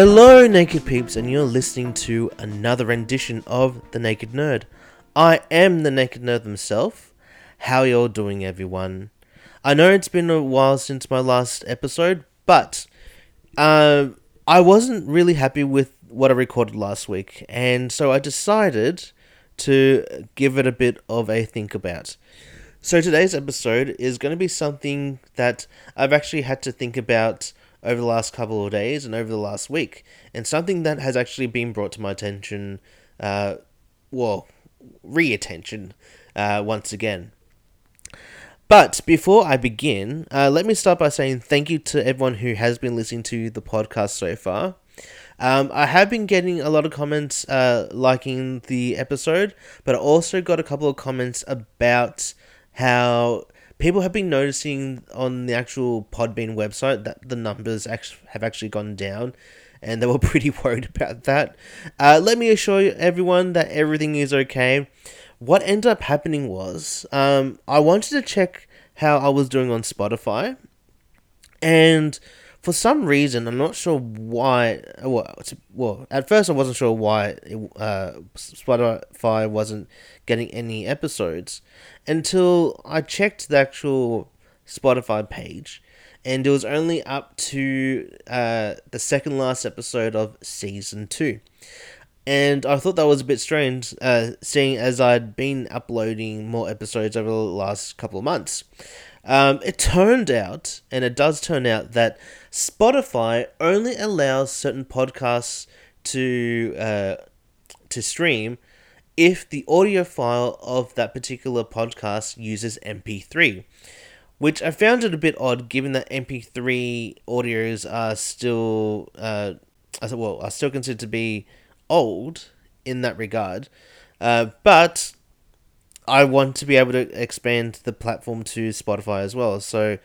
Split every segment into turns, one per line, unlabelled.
Hello, Naked Peeps, and you're listening to another rendition of The Naked Nerd. I am the Naked Nerd himself. How y'all doing, everyone? I know it's been a while since my last episode, but uh, I wasn't really happy with what I recorded last week, and so I decided to give it a bit of a think about. So today's episode is going to be something that I've actually had to think about over the last couple of days and over the last week, and something that has actually been brought to my attention, uh, well, re attention, uh, once again. But before I begin, uh, let me start by saying thank you to everyone who has been listening to the podcast so far. Um, I have been getting a lot of comments uh, liking the episode, but I also got a couple of comments about how people have been noticing on the actual Podbean website that the numbers actually have actually gone down, and they were pretty worried about that. Uh, let me assure everyone that everything is okay. What ended up happening was um, I wanted to check how I was doing on Spotify, and for some reason, I'm not sure why. Well, well, at first I wasn't sure why it, uh, Spotify wasn't getting any episodes until I checked the actual Spotify page, and it was only up to uh, the second last episode of season two. And I thought that was a bit strange, uh, seeing as I'd been uploading more episodes over the last couple of months. Um, it turned out, and it does turn out, that Spotify only allows certain podcasts to uh, to stream if the audio file of that particular podcast uses MP3. Which I found it a bit odd, given that MP3 audios are still, uh, well, are still considered to be old in that regard. Uh, but I want to be able to expand the platform to Spotify as well. So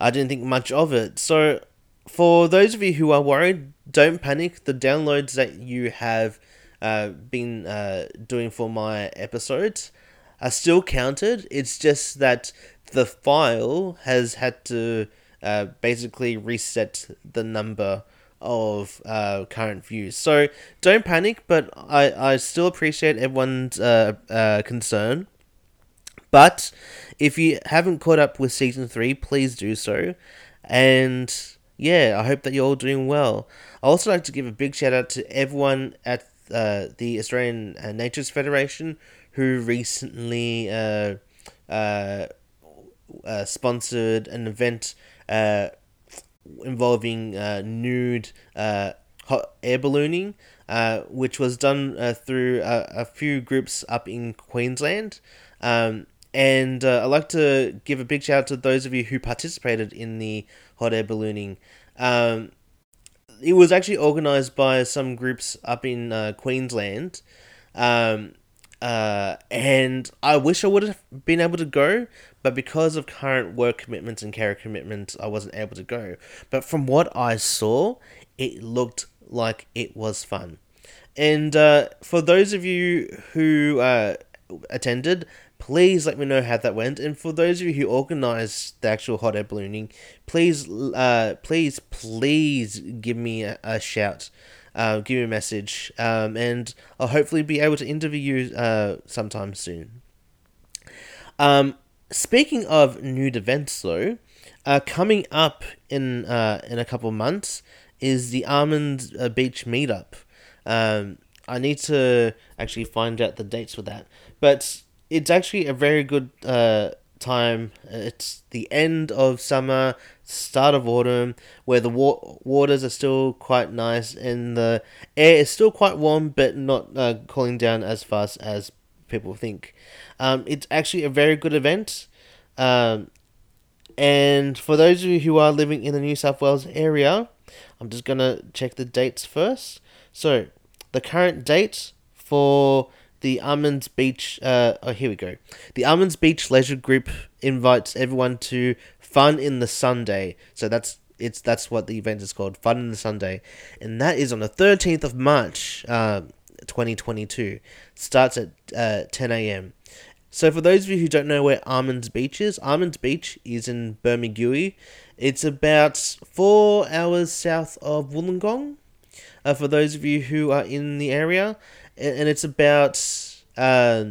I didn't think much of it. So for those of you who are worried, don't panic. The downloads that you have uh, been uh, doing for my episodes are still counted. It's just that the file has had to uh, basically reset the number of uh, current views. So don't panic, but I, I still appreciate everyone's uh, uh, concern. But if you haven't caught up with season three, please do so. And yeah, I hope that you're all doing well. I also like to give a big shout out to everyone at uh, the Australian uh, Naturist Federation who recently uh, uh, uh sponsored an event uh, involving nude hot air ballooning, which was done through a, a, few groups up in Queensland. Um, and uh, I'd like to give a big shout out to those of you who participated in the hot air ballooning. Um, it was actually organized by some groups up in uh, Queensland. Um, uh, and I wish I would have been able to go, but because of current work commitments and care commitments, I wasn't able to go. But from what I saw, it looked like it was fun. And uh, for those of you who uh, attended, please let me know how that went. And for those of you who organised the actual hot air ballooning, please, uh, please, please give me a, a shout. Uh, give me a message, um, and I'll hopefully be able to interview you uh, sometime soon. Um, speaking of nude events, though, uh, coming up in uh, in a couple months is the Almond uh, Beach meetup. Um, I need to actually find out the dates for that, but it's actually a very good uh, time. It's the end of summer, start of autumn, where the wa- waters are still quite nice and the air is still quite warm, but not uh, cooling down as fast as people think. Um, it's actually a very good event. Um, and for those of you who are living in the New South Wales area, I'm just gonna check the dates first. So, the current date for the Armands Beach. Uh, oh, here we go. The Armands Beach Leisure Group invites everyone to Fun in the Sunday. So that's it's that's what the event is called, Fun in the Sunday, and that is on the thirteenth of March, uh, twenty two. Starts at uh, ten a.m. So for those of you who don't know where Armands Beach is, Armands Beach is in Bermagui. It's about four hours south of Wollongong. Uh, for those of you who are in the area, and, it's about uh,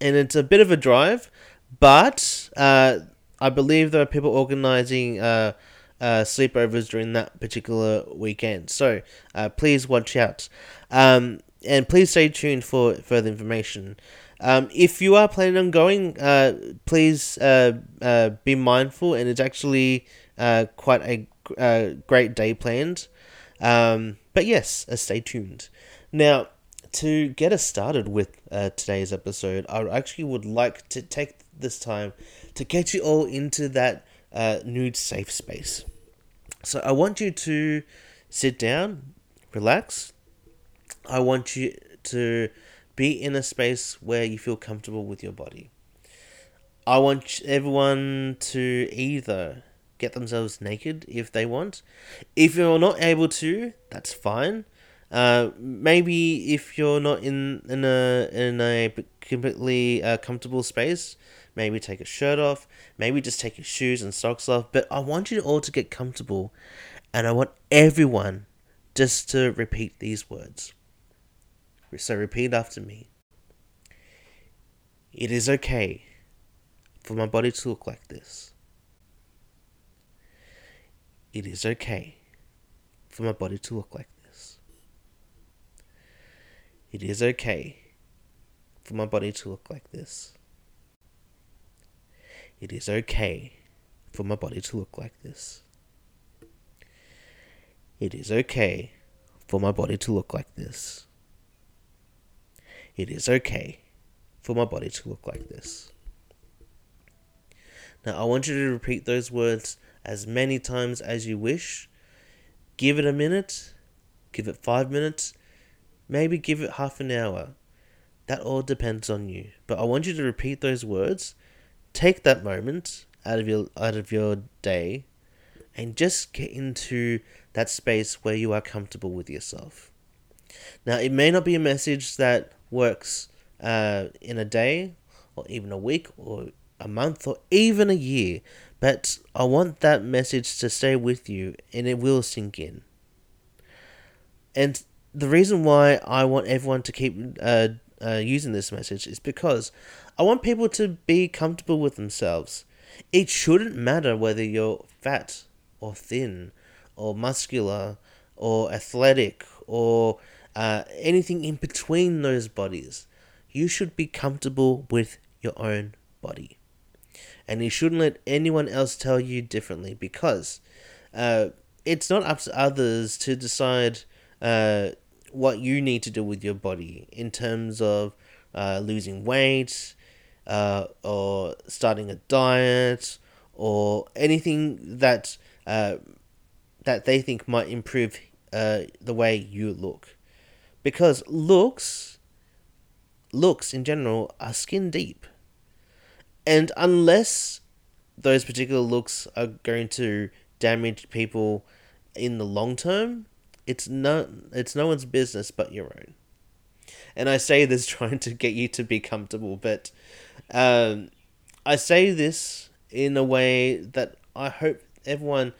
and it's a bit of a drive, but uh, I believe there are people organising uh, uh, sleepovers during that particular weekend. So uh, please watch out. Um, and please stay tuned for further information. Um, if you are planning on going, uh, please uh, uh, be mindful, and it's actually uh, quite a uh, great day planned. Um, but yes, uh, stay tuned. Now, to get us started with uh, today's episode, I actually would like to take this time to get you all into that uh, nude safe space. So I want you to sit down, relax. I want you to be in a space where you feel comfortable with your body. I want everyone to either get themselves naked if they want. If you're not able to, that's fine. Uh, maybe if you're not in in a in a completely uh, comfortable space, maybe take a shirt off. Maybe just take your shoes and socks off. But I want you all to get comfortable, and I want everyone just to repeat these words. So repeat after me. It is okay for my body to look like this. It is okay for my body to look like this. It is okay for my body to look like this. It is okay for my body to look like this. It is okay for my body to look like this. It is okay for my body to look like this. Now, I want you to repeat those words as many times as you wish. Give it a minute, give it five minutes, maybe give it half an hour. That all depends on you. But I want you to repeat those words. Take that moment out of your out of your day and just get into that space where you are comfortable with yourself. Now, it may not be a message that works uh, in a day or even a week or a month or even a year, but I want that message to stay with you and it will sink in. And the reason why I want everyone to keep uh, uh, using this message is because I want people to be comfortable with themselves. It shouldn't matter whether you're fat or thin or muscular or athletic or uh, anything in between those bodies. You should be comfortable with your own body. And you shouldn't let anyone else tell you differently because uh, it's not up to others to decide uh, what you need to do with your body in terms of uh, losing weight uh, or starting a diet or anything that uh, that they think might improve uh, the way you look because looks looks in general are skin deep. And unless those particular looks are going to damage people in the long term it's no it's no one's business but your own. And i say this trying to get you to be comfortable but um, i say this in a way that i hope everyone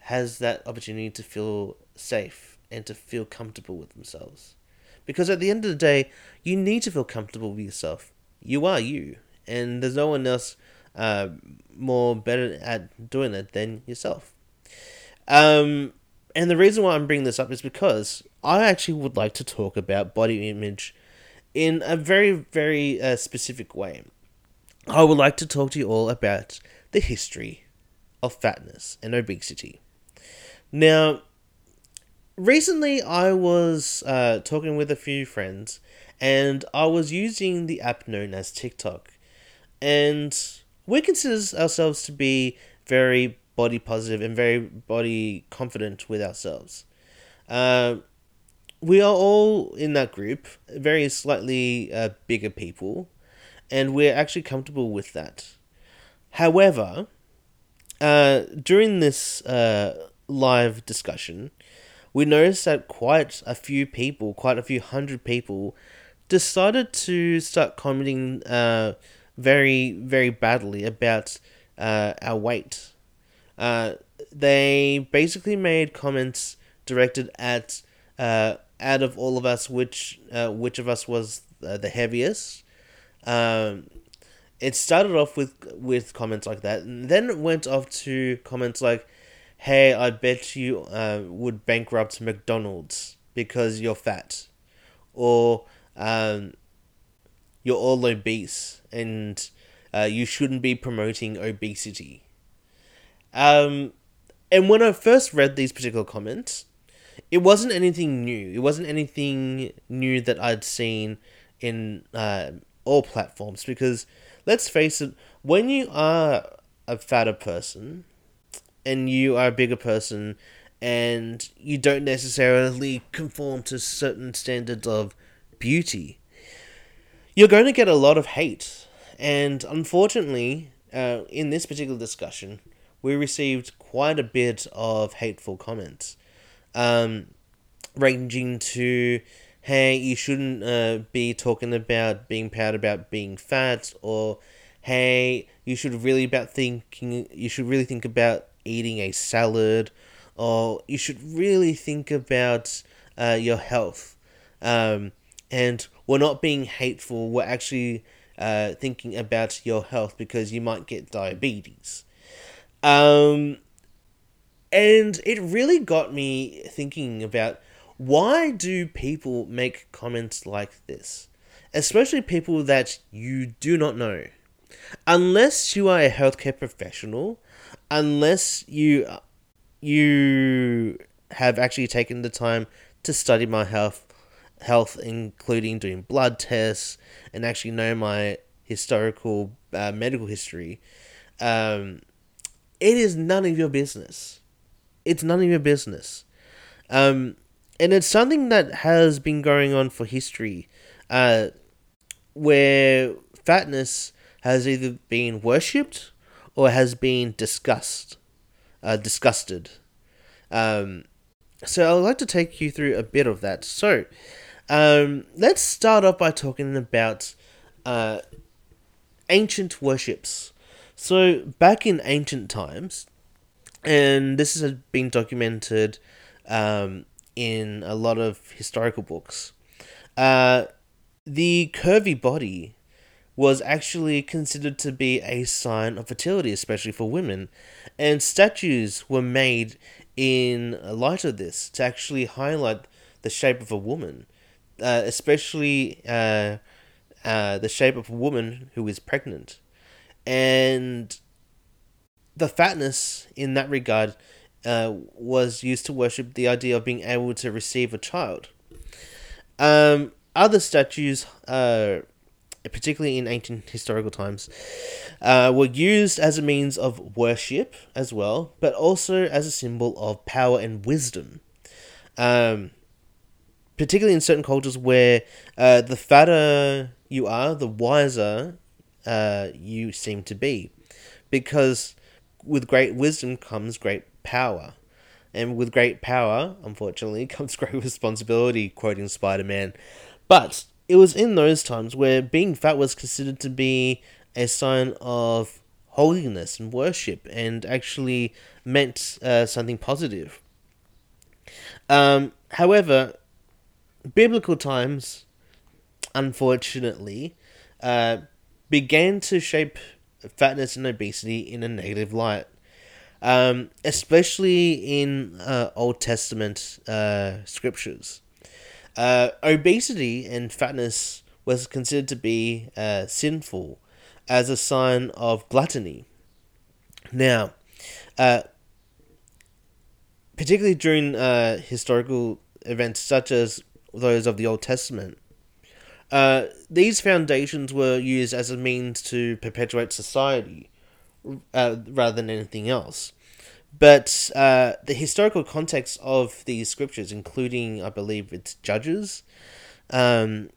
has that opportunity to feel safe and to feel comfortable with themselves because at the end of the day, you need to feel comfortable with yourself. You are you, and there's no one else uh, more better at doing it than yourself. Um, and the reason why I'm bringing this up is because I actually would like to talk about body image in a very, very uh, specific way. I would like to talk to you all about the history of fatness and obesity. Now, recently I was uh, talking with a few friends and I was using the app known as TikTok. And we consider ourselves to be very body positive and very body confident with ourselves. Uh, we are all in that group, very slightly uh, bigger people, and we're actually comfortable with that. However, uh, during this uh, live discussion, we noticed that quite a few people, quite a few hundred people, decided to start commenting uh, very, very badly about uh, our weight. Uh, they basically made comments directed at uh, out of all of us, which uh, which of us was uh, the heaviest. Um, it started off with with comments like that, and then it went off to comments like, "Hey, I bet you uh, would bankrupt McDonald's because you're fat," or um, "You're all obese and uh, you shouldn't be promoting obesity." Um, and when I first read these particular comments, it wasn't anything new. It wasn't anything new that I'd seen in uh, all platforms because let's face it, when you are a fatter person and you are a bigger person and you don't necessarily conform to certain standards of beauty, you're going to get a lot of hate. And unfortunately, uh, in this particular discussion, we received quite a bit of hateful comments, um, ranging to, hey, you shouldn't uh, be talking about being proud about being fat, or hey, you should really about thinking, you should really think about eating a salad, or you should really think about uh, your health. Um, and we're not being hateful, we're actually uh, thinking about your health because you might get diabetes. Um, and it really got me thinking about why do people make comments like this? Especially people that you do not know. Unless you are a healthcare professional, unless you you have actually taken the time to study my health health including doing blood tests and actually know my historical uh, medical history um, it is none of your business. It's none of your business. Um, and it's something that has been going on for history, uh, where fatness has either been worshipped or has been discussed, uh, disgusted. Um, so I'd like to take you through a bit of that. So, um, let's start off by talking about uh, ancient worships. So, back in ancient times, and this has been documented um, in a lot of historical books, uh, the curvy body was actually considered to be a sign of fertility, especially for women, and statues were made in light of this to actually highlight the shape of a woman, uh, especially uh, uh, the shape of a woman who is pregnant and the fatness in that regard uh, was used to worship the idea of being able to receive a child. Um, other statues, uh, particularly in ancient historical times, uh, were used as a means of worship as well, but also as a symbol of power and wisdom. Um, particularly in certain cultures where uh, the fatter you are, the wiser uh, you seem to be. Because with great wisdom comes great power. And with great power, unfortunately, comes great responsibility, quoting Spider Man. But it was in those times where being fat was considered to be a sign of holiness and worship and actually meant uh, something positive. Um, however, biblical times, unfortunately, uh, began to shape fatness and obesity in a negative light, um, especially in uh, Old Testament uh, scriptures. Uh, obesity and fatness was considered to be uh, sinful as a sign of gluttony. Now, uh, particularly during uh, historical events such as those of the Old Testament, uh, these foundations were used as a means to perpetuate society uh, rather than anything else. But uh, the historical context of these scriptures, including, I believe, its judges, um,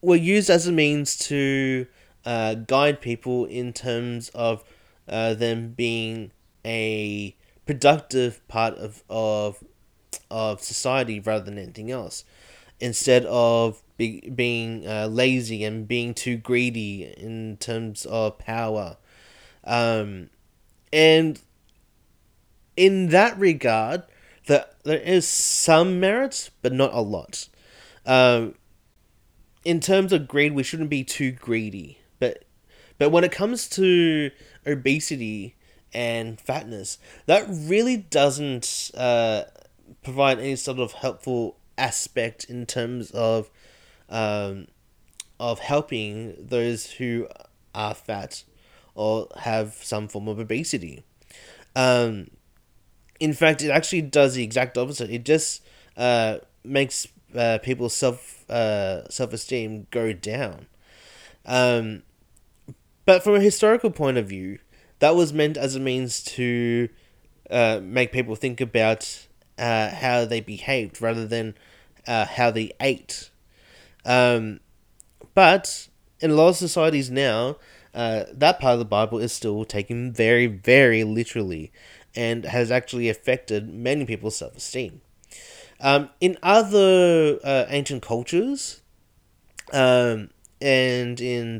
were used as a means to uh, guide people in terms of uh, them being a productive part of of of society rather than anything else, instead of be, being uh, lazy and being too greedy in terms of power, um, and in that regard, that there is some merit, but not a lot. Um, in terms of greed, we shouldn't be too greedy, but but when it comes to obesity and fatness, that really doesn't uh, provide any sort of helpful aspect in terms of um, of helping those who are fat or have some form of obesity. Um, in fact, it actually does the exact opposite. It just uh, makes uh, people's self uh, self esteem go down. Um, but from a historical point of view, that was meant as a means to uh, make people think about uh, how they behaved rather than uh, how they ate. Um, but in a lot of societies now, uh, that part of the Bible is still taken very, very literally and has actually affected many people's self esteem. Um, in other uh, ancient cultures, um, and in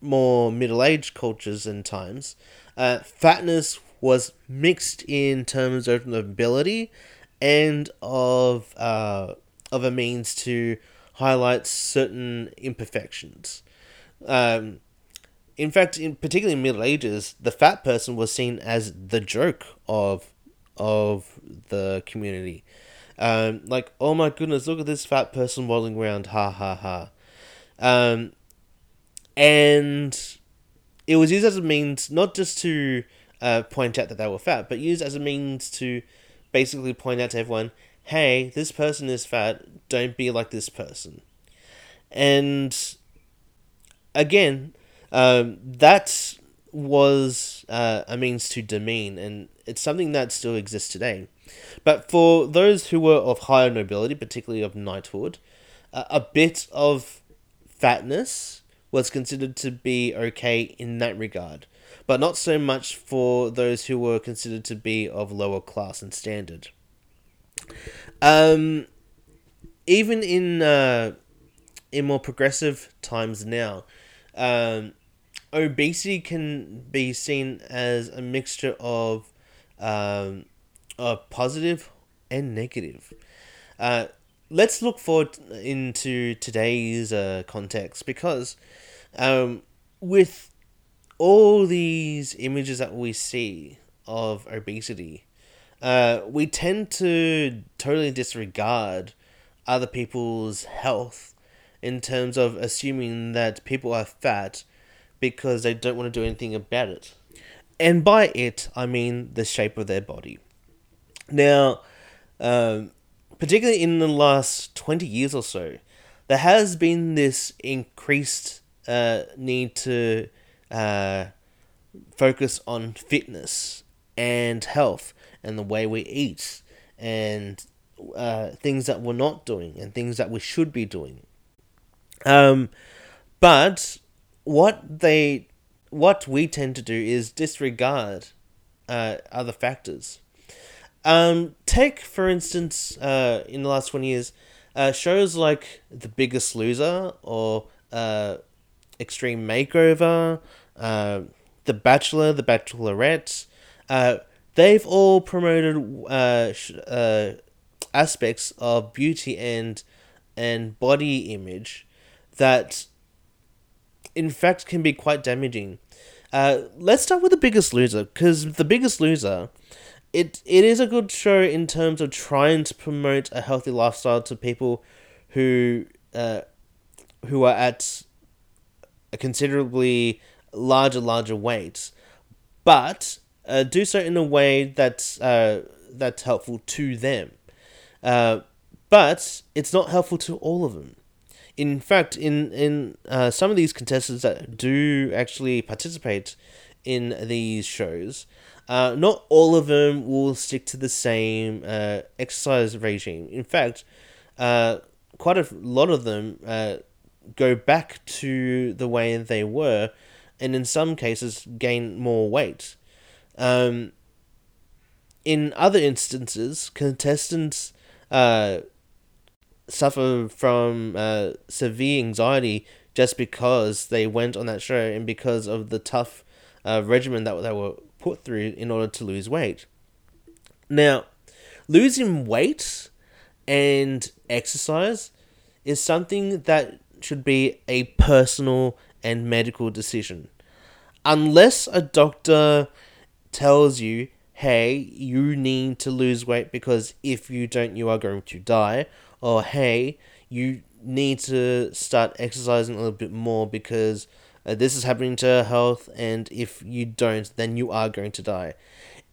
more middle aged cultures and times, uh, fatness was mixed in terms of ability and of uh, of a means to highlight certain imperfections. Um, in fact, in particularly in Middle Ages, the fat person was seen as the joke of of the community. Um, like, oh my goodness, look at this fat person waddling around, ha ha ha. Um, and it was used as a means not just to uh, point out that they were fat, but used as a means to basically point out to everyone, hey, this person is fat, don't be like this person. And again, um, that was uh, a means to demean, and it's something that still exists today. But for those who were of higher nobility, particularly of knighthood, uh, a bit of fatness was considered to be okay in that regard, but not so much for those who were considered to be of lower class and standard. Um, even in uh, in more progressive times now, um, obesity can be seen as a mixture of um, of positive and negative. Uh, let's look forward into today's uh, context because um, with all these images that we see of obesity, uh, we tend to totally disregard other people's health in terms of assuming that people are fat because they don't want to do anything about it. And by it, I mean the shape of their body. Now, um, particularly in the last 20 years or so, there has been this increased uh, need to uh, focus on fitness and health and the way we eat and uh, things that we're not doing and things that we should be doing. Um, but what they, what we tend to do is disregard uh, other factors. Um, take for instance, uh, in the last twenty years, uh, shows like The Biggest Loser or uh, Extreme Makeover, uh, The Bachelor, The Bachelorette. Uh, they've all promoted uh, sh- uh, aspects of beauty and and body image that, in fact, can be quite damaging. Uh, let's start with The Biggest Loser, because The Biggest Loser it it is a good show in terms of trying to promote a healthy lifestyle to people who uh, who are at a considerably larger larger weight, but uh, do so in a way that's uh, that's helpful to them. Uh, but it's not helpful to all of them. In fact, in in uh, some of these contestants that do actually participate in these shows, uh, not all of them will stick to the same uh, exercise regime. In fact, uh, quite a lot of them uh, go back to the way they were and in some cases gain more weight. Um, in other instances, contestants uh, suffer from uh, severe anxiety just because they went on that show and because of the tough uh, regimen that they were put through in order to lose weight. Now, losing weight and exercise is something that should be a personal and medical decision. Unless a doctor tells you, hey, you need to lose weight because if you don't, you are going to die, or hey, you need to start exercising a little bit more because uh, this is happening to her health, and if you don't, then you are going to die.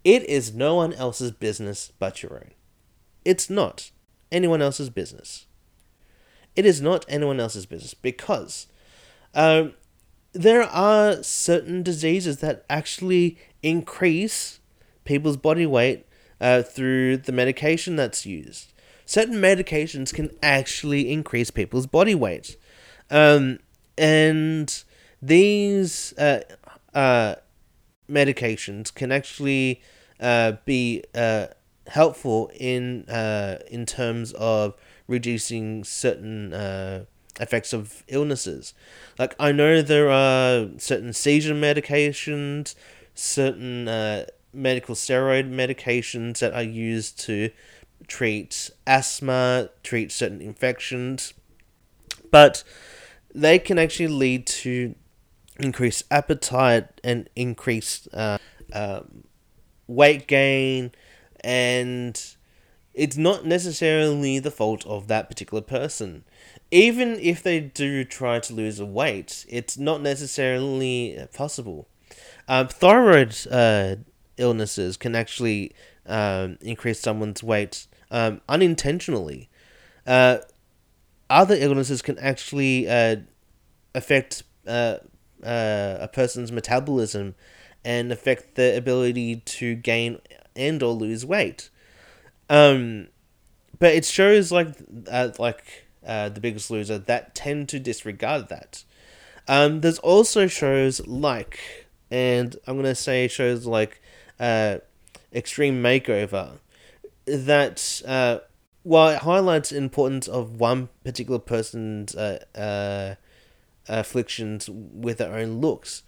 It is no one else's business but your own. It's not anyone else's business. It is not anyone else's business because um, there are certain diseases that actually increase people's body weight uh, through the medication that's used. Certain medications can actually increase people's body weight. Um, and these uh, uh, medications can actually uh, be uh, helpful in uh, in terms of reducing certain uh, effects of illnesses. Like I know there are certain seizure medications, certain medical steroid medications that are used to treat asthma, treat certain infections, but they can actually lead to increased appetite and increased uh, um, weight gain, and it's not necessarily the fault of that particular person. Even if they do try to lose weight, it's not necessarily possible. Um, thyroid uh, illnesses can actually um, increase someone's weight um, unintentionally. Uh, other illnesses can actually uh, affect uh, uh, a person's metabolism and affect their ability to gain and or lose weight. Um, but it shows like uh, like uh, the Biggest Loser that tend to disregard that. Um, there's also shows like, and I'm gonna say shows like Extreme Makeover, that uh, while it highlights the importance of one particular person's uh, uh, afflictions with their own looks,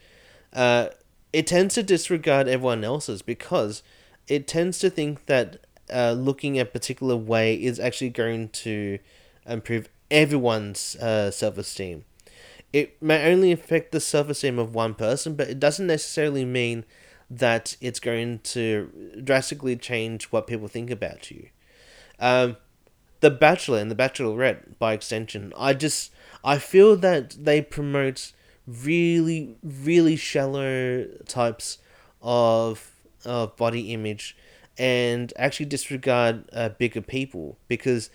uh, it tends to disregard everyone else's because it tends to think that uh, looking a particular way is actually going to improve everyone's self esteem. It may only affect the self esteem of one person, but it doesn't necessarily mean that it's going to drastically change what people think about you. Um, the Bachelor and The Bachelorette, by extension, I just I feel that they promote really, really shallow types of of body image and actually disregard uh, bigger people because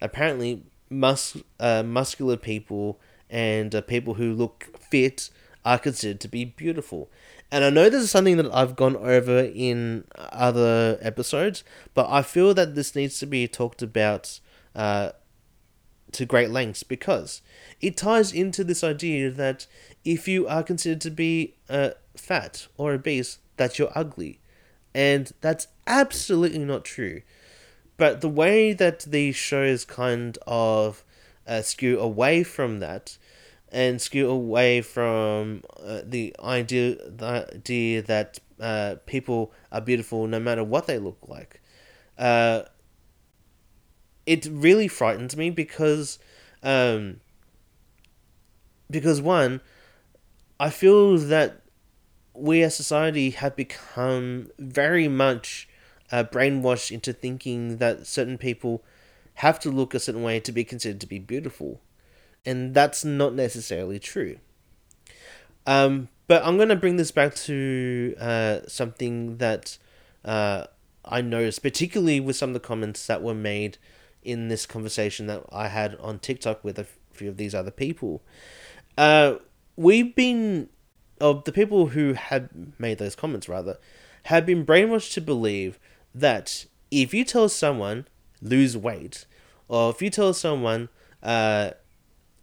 apparently mus- uh, muscular people and uh, people who look fit are considered to be beautiful. And I know this is something that I've gone over in other episodes, but I feel that this needs to be talked about uh, to great lengths because it ties into this idea that if you are considered to be uh, fat or obese, that you're ugly. And that's absolutely not true. But the way that these shows kind of uh, skew away from that and skew away from uh, the idea the idea that uh, people are beautiful no matter what they look like. Uh, it really frightens me because um, because one, I feel that we as society have become very much uh, brainwashed into thinking that certain people have to look a certain way to be considered to be beautiful and that's not necessarily true. Um, but I'm going to bring this back to uh, something that uh, I noticed, particularly with some of the comments that were made in this conversation that I had on TikTok with a few of these other people. Uh, we've been, of the people who had made those comments, rather, have been brainwashed to believe that if you tell someone lose weight, or if you tell someone uh,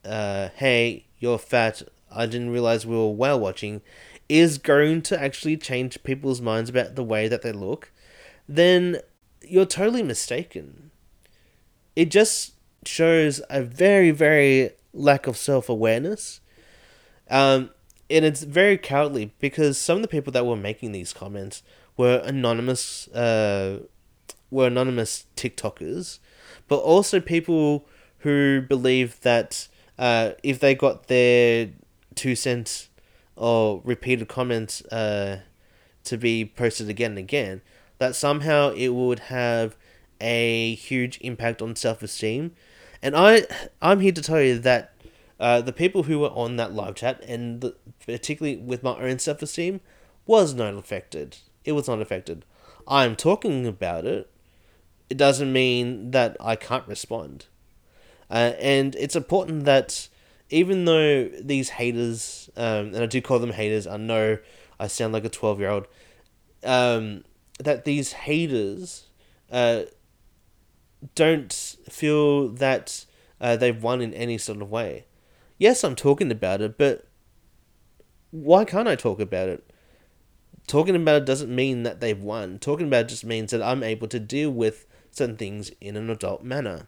uh, hey, you're fat, I didn't realize we were whale watching is going to actually change people's minds about the way that they look, then you're totally mistaken. It just shows a very, very lack of self awareness. Um, and it's very cowardly because some of the people that were making these comments were anonymous, uh, were anonymous TikTokers, but also people who believe that uh, if they got their two cents or repeated comments uh, to be posted again and again, that somehow it would have a huge impact on self esteem. And I, I'm here to tell you that uh, the people who were on that live chat, and the, particularly with my own self esteem, was not affected. It was not affected. I'm talking about it. It doesn't mean that I can't respond. Uh, and it's important that even though these haters, um, and I do call them haters, I know I sound like a 12 year old, um, that these haters uh, don't feel that uh, they've won in any sort of way. Yes, I'm talking about it, but why can't I talk about it? Talking about it doesn't mean that they've won. Talking about it just means that I'm able to deal with certain things in an adult manner.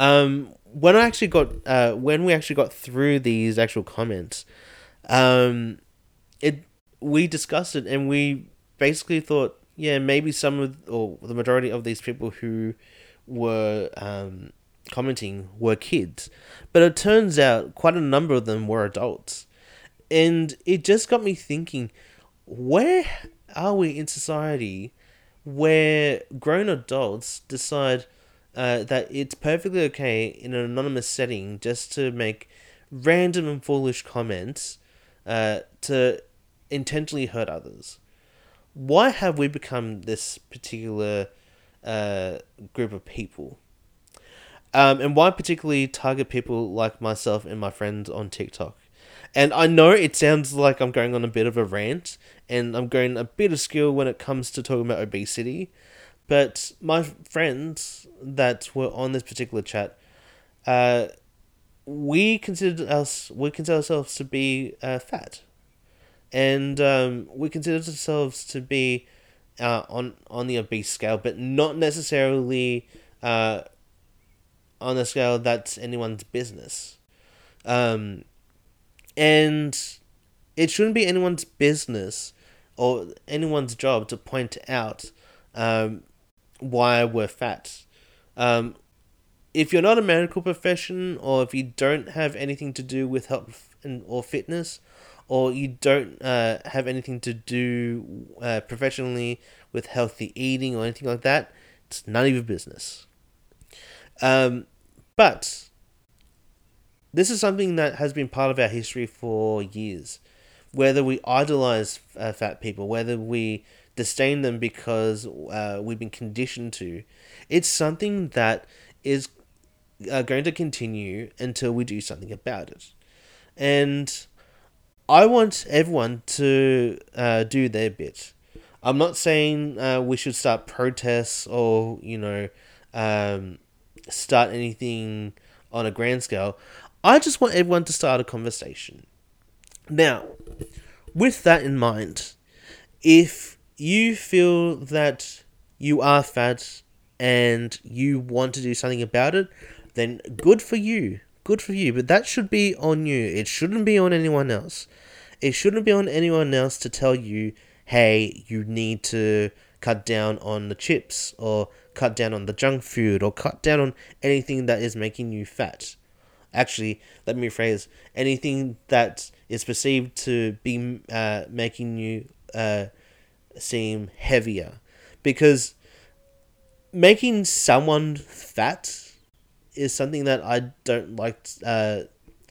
Um, when I actually got uh, when we actually got through these actual comments, um, it we discussed it and we basically thought, yeah, maybe some of or the majority of these people who were um, commenting were kids, but it turns out quite a number of them were adults, and it just got me thinking, where are we in society where grown adults decide uh, that it's perfectly okay in an anonymous setting just to make random and foolish comments uh, to intentionally hurt others. Why have we become this particular uh, group of people? Um, and why particularly target people like myself and my friends on TikTok? And I know it sounds like I'm going on a bit of a rant and I'm going a bit of skill when it comes to talking about obesity, but my friends that were on this particular chat, uh, we considered us we consider ourselves to be uh, fat, and um, we consider ourselves to be uh, on on the obese scale, but not necessarily uh, on a scale that's anyone's business. Um, and it shouldn't be anyone's business or anyone's job to point out um, why we're fat. Um, if you're not a medical profession, or if you don't have anything to do with health and or fitness, or you don't uh, have anything to do uh, professionally with healthy eating or anything like that, it's none of your business. Um, but this is something that has been part of our history for years. Whether we idolize uh, fat people, whether we disdain them because uh, we've been conditioned to. It's something that is uh, going to continue until we do something about it. And I want everyone to uh, do their bit. I'm not saying uh, we should start protests or, you know, um, start anything on a grand scale. I just want everyone to start a conversation. Now, with that in mind, if you feel that you are fat and you want to do something about it, then good for you. Good for you. But that should be on you. It shouldn't be on anyone else. It shouldn't be on anyone else to tell you, hey, you need to cut down on the chips or cut down on the junk food or cut down on anything that is making you fat. Actually, let me rephrase anything that is perceived to be uh, making you uh, seem heavier because making someone fat is something that I don't like uh,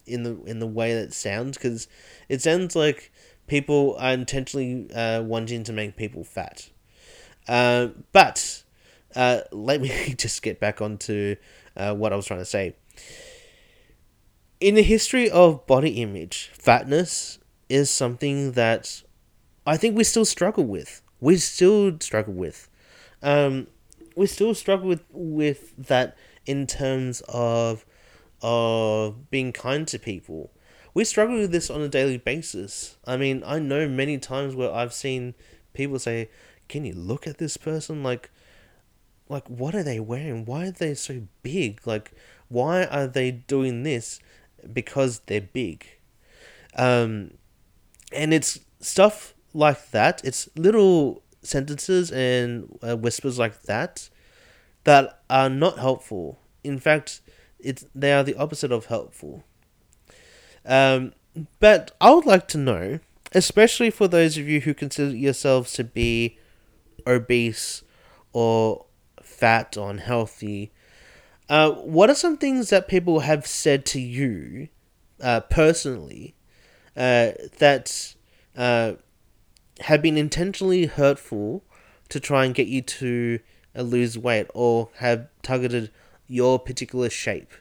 in the in the way that it sounds because it sounds like people are intentionally uh, wanting to make people fat. Uh, but uh, let me just get back onto uh, what I was trying to say. In the history of body image, fatness is something that I think we still struggle with. We still struggle with. Um, we still struggle with with that in terms of of being kind to people. we struggle with this on a daily basis. I mean, I know many times where I've seen people say, "Can you look at this person? Like, like what are they wearing? Why are they so big? Like, why are they doing this? Because they're big." Um, and it's stuff like that. It's little sentences and uh, whispers like that that are not helpful. In fact, it's they are the opposite of helpful. Um, but I would like to know, especially for those of you who consider yourselves to be obese or fat or unhealthy, uh, what are some things that people have said to you uh, personally uh, that uh, have been intentionally hurtful to try and get you to uh, lose weight or have targeted your particular shape.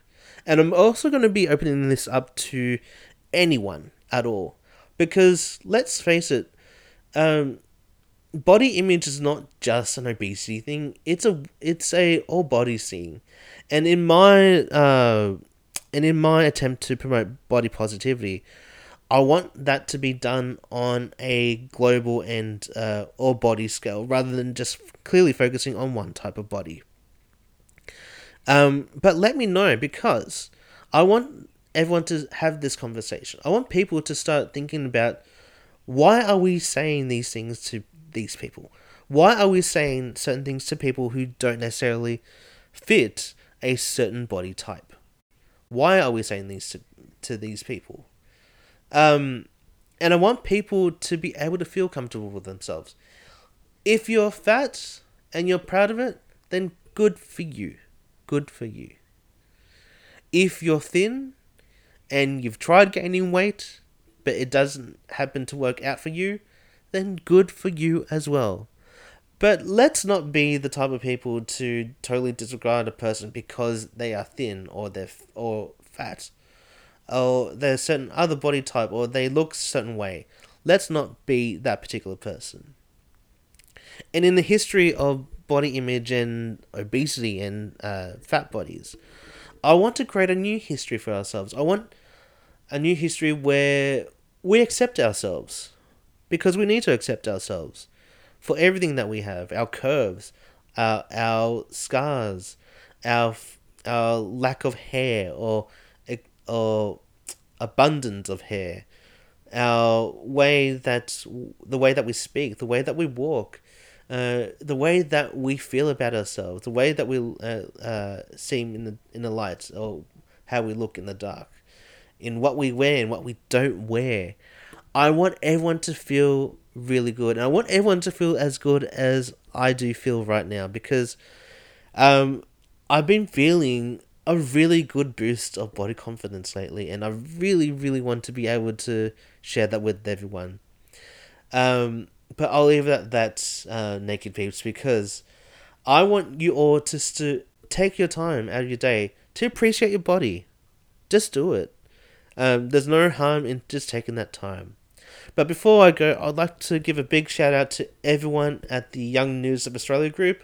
And I'm also going to be opening this up to anyone at all. Because let's face it, um, body image is not just an obesity thing. It's a it's a all body thing. And in my uh, and in my attempt to promote body positivity, I want that to be done on a global and uh, all body scale rather than just clearly focusing on one type of body. Um, but let me know because I want everyone to have this conversation. I want people to start thinking about why are we saying these things to these people? Why are we saying certain things to people who don't necessarily fit a certain body type? Why are we saying these to, to these people? Um, and I want people to be able to feel comfortable with themselves. If you're fat and you're proud of it, then good for you. Good for you. If you're thin and you've tried gaining weight, but it doesn't happen to work out for you, then good for you as well. But let's not be the type of people to totally disregard a person because they are thin or they're f- or fat or they're a certain other body type or they look a certain way. Let's not be that particular person. And in the history of body image and obesity and uh, fat bodies, I want to create a new history for ourselves. I want a new history where we accept ourselves because we need to accept ourselves for everything that we have our curves, our, our scars, our, our lack of hair or or abundance of hair, our way that the way that we speak, the way that we walk, uh, the way that we feel about ourselves, the way that we uh, uh, seem in the in the light, or how we look in the dark, in what we wear and what we don't wear. I want everyone to feel really good, and I want everyone to feel as good as I do feel right now because um, I've been feeling a really good boost of body confidence lately, and I really, really want to be able to share that with everyone. Um, but I'll leave it at that, uh, naked peeps, because I want you all to take your time out of your day to appreciate your body. Just do it. Um, there's no harm in just taking that time. But before I go, I'd like to give a big shout out to everyone at the Young News of Australia group.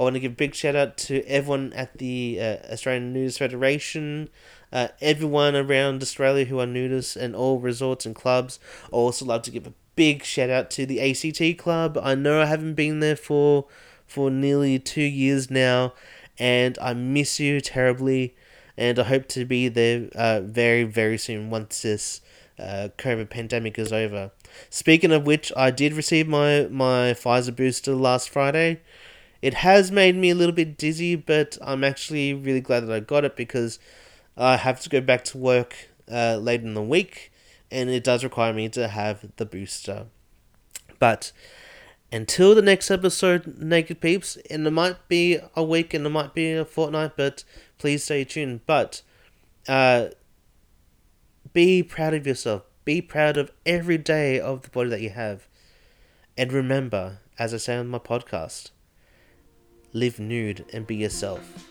I want to give a big shout out to everyone at the uh, Australian Naturist Federation, uh, everyone around Australia who are nudists and all resorts and clubs. I also love to give a big shout out to the ACT Club. I know I haven't been there for for nearly two years now, and I miss you terribly. And I hope to be there uh, very very soon once this uh, COVID pandemic is over. Speaking of which, I did receive my my Pfizer booster last Friday. It has made me a little bit dizzy, but I'm actually really glad that I got it because I have to go back to work uh, late in the week, and it does require me to have the booster. But until the next episode, Naked Peeps, and it might be a week and it might be a fortnight, but please stay tuned. But uh, be proud of yourself. Be proud of every day of the body that you have. And remember, as I say on my podcast, live nude, and be yourself.